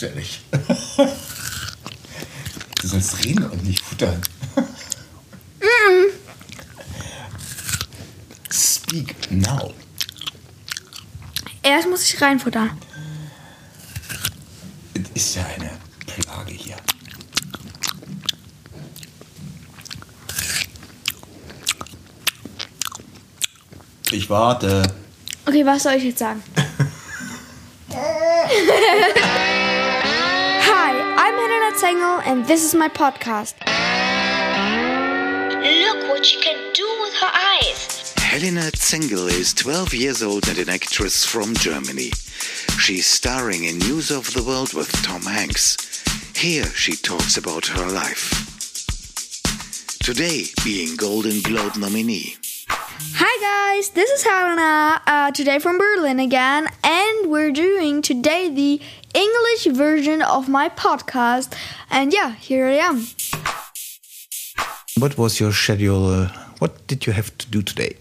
Nicht. Du sollst reden und nicht futtern. Speak now. Erst muss ich reinfuttern. Es ist ja eine Plage hier. Ich warte. Okay, was soll ich jetzt sagen? Helena and this is my podcast. Look what you can do with her eyes. Helena Zengel is 12 years old and an actress from Germany. She's starring in News of the World with Tom Hanks. Here she talks about her life. Today being Golden Globe nominee. Hi guys, this is Helena, uh, today from Berlin again, and we're doing today the English version of my podcast. And yeah, here I am. What was your schedule? Uh, what did you have to do today?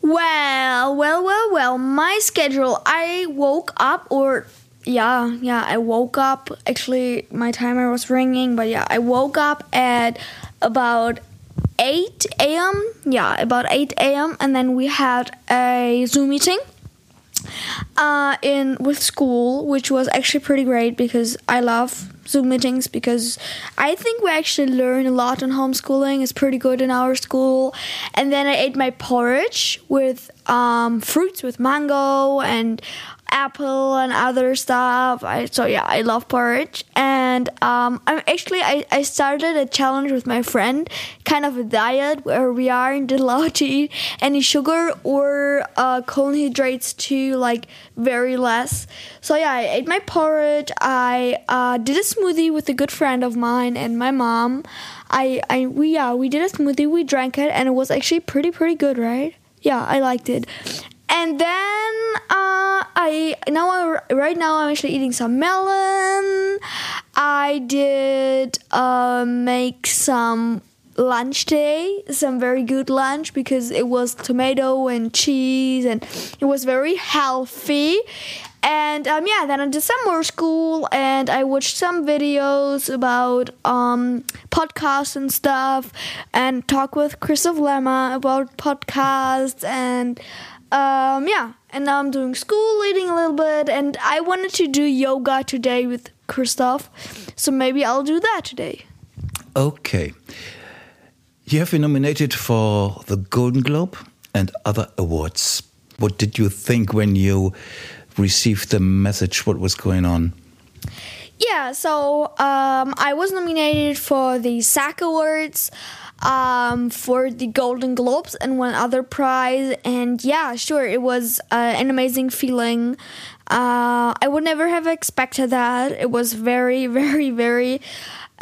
Well, well, well, well, my schedule, I woke up, or yeah, yeah, I woke up. Actually, my timer was ringing, but yeah, I woke up at about 8 a.m. Yeah, about 8 a.m. And then we had a Zoom meeting uh, in with school, which was actually pretty great because I love Zoom meetings because I think we actually learn a lot in homeschooling. It's pretty good in our school. And then I ate my porridge with um, fruits with mango and apple and other stuff. I, so yeah, I love porridge. And um, I'm actually I, I started a challenge with my friend, kind of a diet where we aren't allowed to eat any sugar or uh, carbohydrates to like very less. So yeah, I ate my porridge. I uh, did a smoothie with a good friend of mine and my mom. I, I we yeah we did a smoothie. We drank it and it was actually pretty pretty good, right? Yeah, I liked it. And then uh, I now I, right now I'm actually eating some melon. I did uh, make some lunch today, some very good lunch because it was tomato and cheese and it was very healthy. And um, yeah, then I did some more school and I watched some videos about um, podcasts and stuff and talk with Christoph Lemmer about podcasts and um, yeah, and now I'm doing school eating a little bit, and I wanted to do yoga today with Christoph, so maybe I'll do that today. Okay. You have been nominated for the Golden Globe and other awards. What did you think when you received the message? What was going on? Yeah, so um, I was nominated for the SAG Awards um, for the Golden Globes and one other prize. And yeah, sure, it was uh, an amazing feeling. Uh, I would never have expected that. It was very, very, very.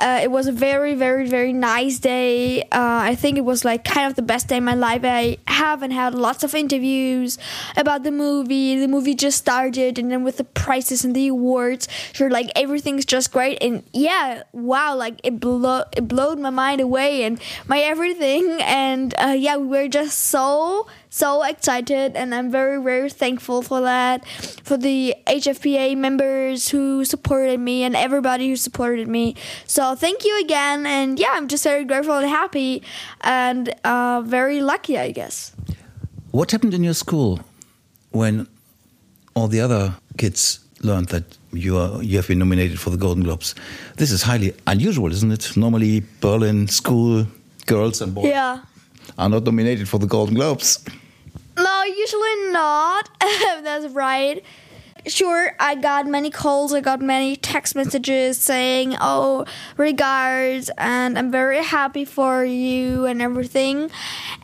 Uh, it was a very, very, very nice day. Uh, I think it was like kind of the best day in my life. I haven't had lots of interviews about the movie. The movie just started, and then with the prizes and the awards, sure, like everything's just great. And yeah, wow, like it blew it blowed my mind away and my everything. And uh, yeah, we were just so so excited and I'm very very thankful for that. For the HFPA members who supported me and everybody who supported me. So thank you again and yeah I'm just very grateful and happy and uh, very lucky I guess. What happened in your school when all the other kids learned that you are you have been nominated for the Golden Globes? This is highly unusual, isn't it? Normally, Berlin school girls and boys. Yeah are not nominated for the Golden Globes. No, usually not. That's right. Sure, I got many calls, I got many text messages saying, oh, regards, and I'm very happy for you and everything.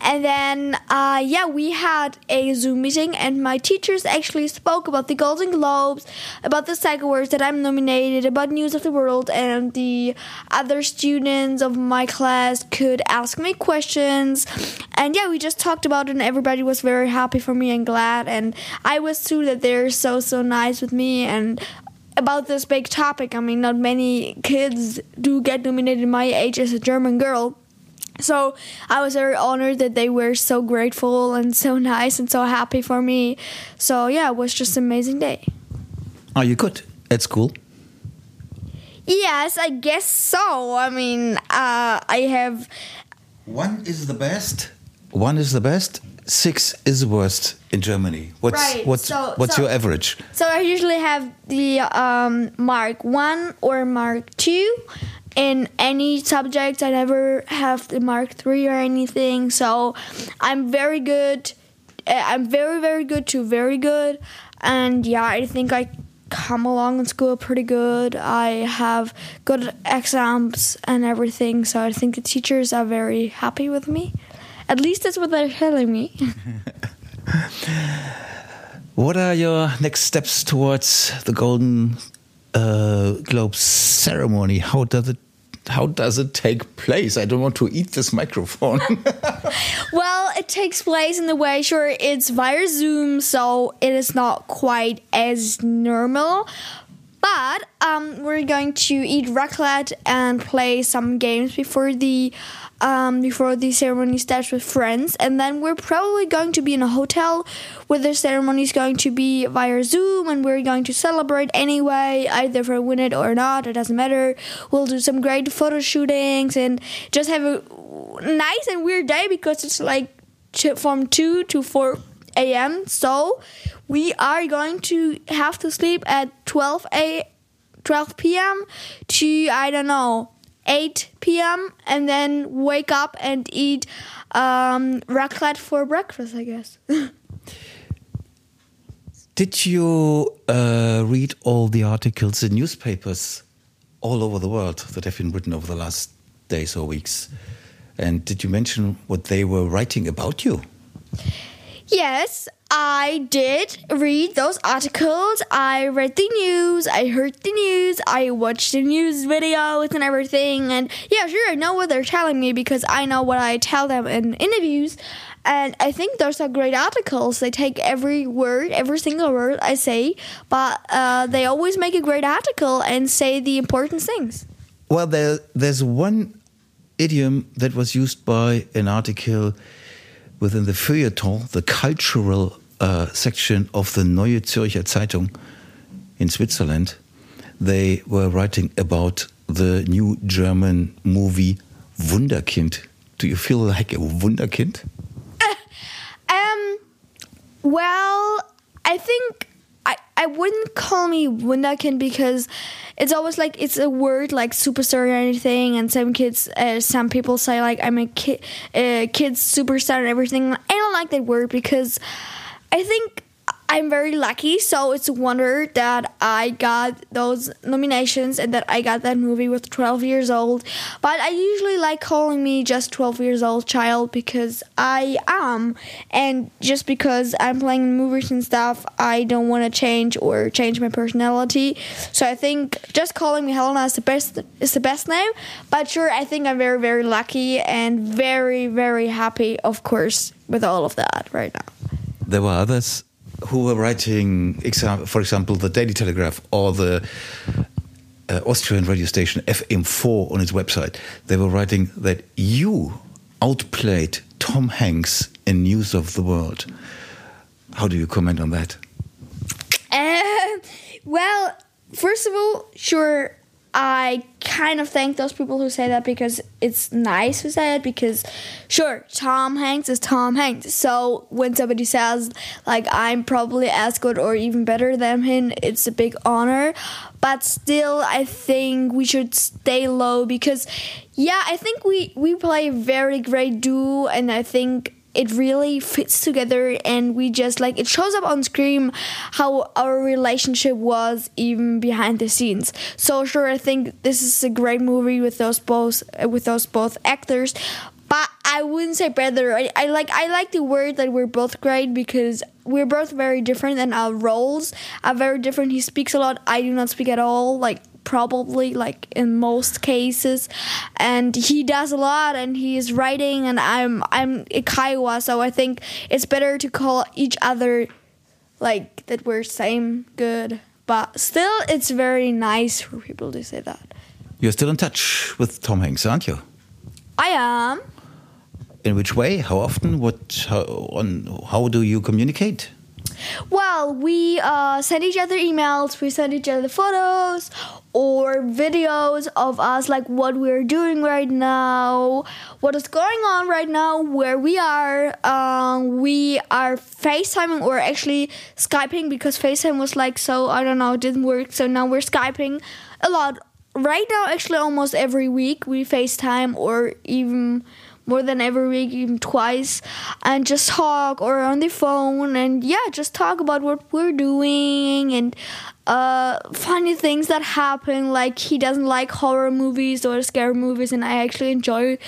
And then, uh, yeah, we had a Zoom meeting, and my teachers actually spoke about the Golden Globes, about the SAG Awards that I'm nominated, about News of the World, and the other students of my class could ask me questions. And yeah, we just talked about it, and everybody was very happy for me and glad. And I was too that they're so, so nice with me and about this big topic. I mean, not many kids do get nominated my age as a German girl. So I was very honored that they were so grateful and so nice and so happy for me. So yeah, it was just an amazing day. Are you good at school? Yes, I guess so. I mean, uh, I have. One is the best. One is the best. Six is the worst in Germany. What's Right, what's so- what's so- your average? So I usually have the um, Mark 1 or Mark 2 in any subject. I never have the Mark 3 or anything. So I'm very good. uh, I'm very, very good to very good. And yeah, I think I come along in school pretty good. I have good exams and everything. So I think the teachers are very happy with me. At least that's what they're telling me. What are your next steps towards the Golden uh, Globe ceremony? How does it how does it take place? I don't want to eat this microphone. Well, it takes place in the way, sure, it's via Zoom, so it is not quite as normal. But um, we're going to eat raclette and play some games before the um, before the ceremony starts with friends, and then we're probably going to be in a hotel where the ceremony is going to be via Zoom, and we're going to celebrate anyway, either I win it or not. It doesn't matter. We'll do some great photo shootings and just have a nice and weird day because it's like from 2 to 4 a.m. So we are going to have to sleep at 12 a 12 p.m. to I don't know 8 p.m. and then wake up and eat um, raclette for breakfast. I guess. Did you uh, read all the articles in newspapers all over the world that have been written over the last days or weeks? And did you mention what they were writing about you? Yes, I did read those articles. I read the news. I heard the news. I watched the news videos and everything. And yeah, sure, I know what they're telling me because I know what I tell them in interviews. And I think those are great articles. They take every word, every single word I say, but uh, they always make a great article and say the important things. Well, there, there's one idiom that was used by an article within the feuilleton, the cultural uh, section of the Neue Zürcher Zeitung in Switzerland. They were writing about the new German movie Wunderkind. Do you feel like a Wunderkind? Um, well, I think I, I wouldn't call me Wunderkind because it's always like it's a word like superstar or anything, and some kids, uh, some people say like I'm a kid, uh, kid's superstar and everything. I don't like that word because I think I'm very lucky, so it's a wonder that I got those nominations and that I got that movie with 12 years old. But I usually like calling me just 12 years old child because I am, and just because I'm playing movies and stuff, I don't want to change or change my personality. So I think just calling me Helena is the best is the best name. But sure, I think I'm very very lucky and very very happy, of course, with all of that right now. There were others who were writing, for example, the Daily Telegraph or the uh, Austrian radio station FM4 on its website. They were writing that you outplayed Tom Hanks in News of the World. How do you comment on that? Uh, well, first of all, sure, I kind of thank those people who say that because it's nice to say it because, sure, Tom Hanks is Tom Hanks. So when somebody says, like, I'm probably as good or even better than him, it's a big honor. But still, I think we should stay low because, yeah, I think we, we play a very great duo, and I think it really fits together and we just like it shows up on screen how our relationship was even behind the scenes. So sure i think this is a great movie with those both uh, with those both actors but i wouldn't say better. I, I like i like the word that we're both great because we're both very different and our roles are very different. He speaks a lot. I do not speak at all. Like probably like in most cases and he does a lot and he is writing and i'm i'm a kiowa so i think it's better to call each other like that we're same good but still it's very nice for people to say that You're still in touch with Tom Hanks, aren't you? i am In which way? How often? What? How, on? How do you communicate? Well, we uh, send each other emails, we send each other photos or videos of us, like what we're doing right now, what is going on right now, where we are. Um, we are FaceTiming or actually Skyping because FaceTime was like so, I don't know, it didn't work. So now we're Skyping a lot. Right now, actually, almost every week we FaceTime or even more than week, even twice, and just talk or on the phone and yeah, just talk about what we're doing and uh, funny things that happen. Like he doesn't like horror movies or scary movies, and I actually enjoy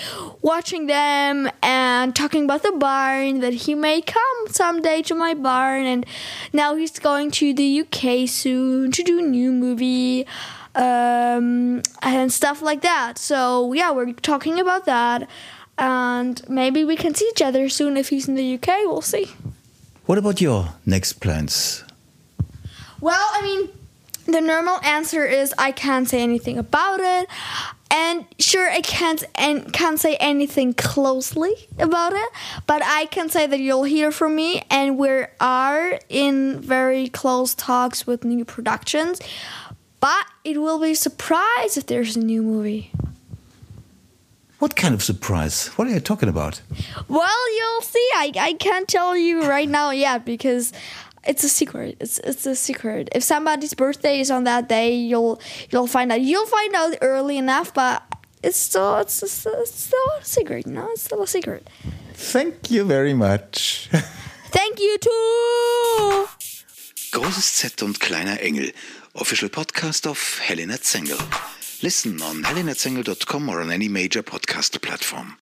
watching them and talking about the barn that he may come someday to my barn. And now he's going to the UK soon to do new movie um, and stuff like that. So yeah, we're talking about that and maybe we can see each other soon if he's in the UK. We'll see. What about your next plans? Well, I mean, the normal answer is I can't say anything about it. And sure, I can't and can't say anything closely about it, but I can say that you'll hear from me, and we are in very close talks with new productions. But it will be a surprise if there's a new movie. What kind of surprise? What are you talking about? Well, you'll see. I, I can't tell you right now yet because it's a secret. It's it's a secret. If somebody's birthday is on that day, you'll you'll find out. You'll find out early enough, but it's still it's, it's, it's still a secret. You know, it's still a secret. Thank you very much. Thank you too. Großes Z und kleiner Engel. Official podcast of Helena Zengel. Listen on helenazengel.com or on any major podcast platform.